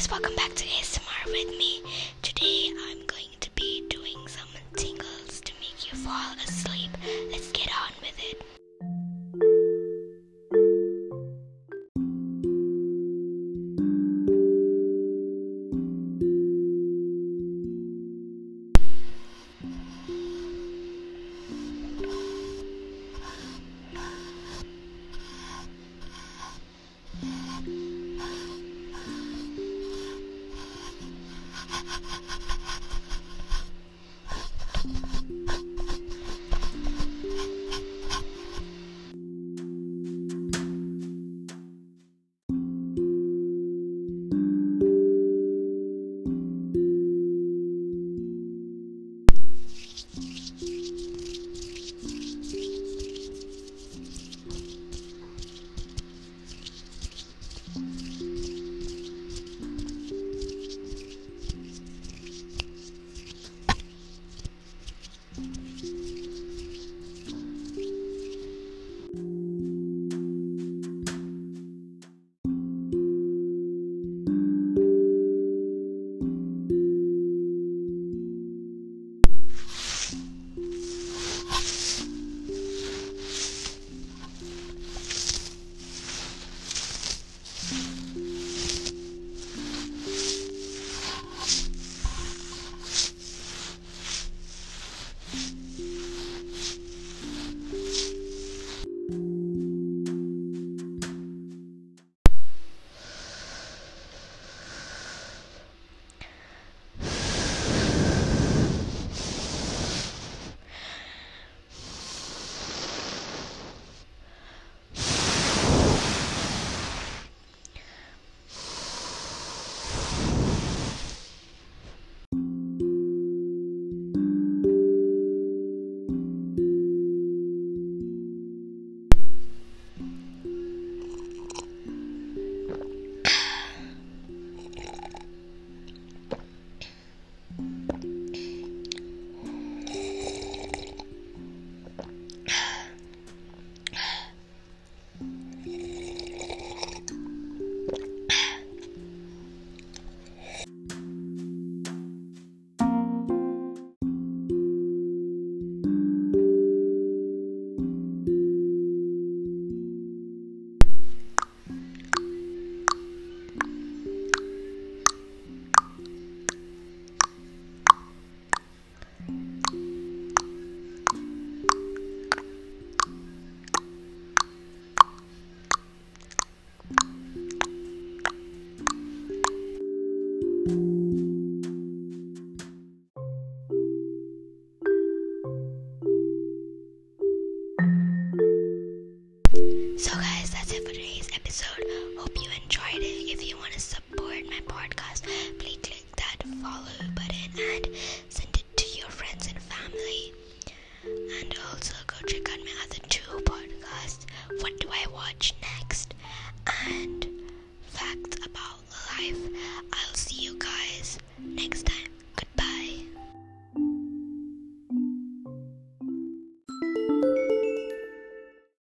guys, welcome back to ASMR with me. Today I'm going to be doing some tingles to make you fall asleep. Let's get ハハハハ! episode. Hope you enjoyed it. If you want to support my podcast, please click that follow button and send it to your friends and family. And also go check out my other two podcasts What Do I Watch Next? and Facts About Life. I'll see you guys next time.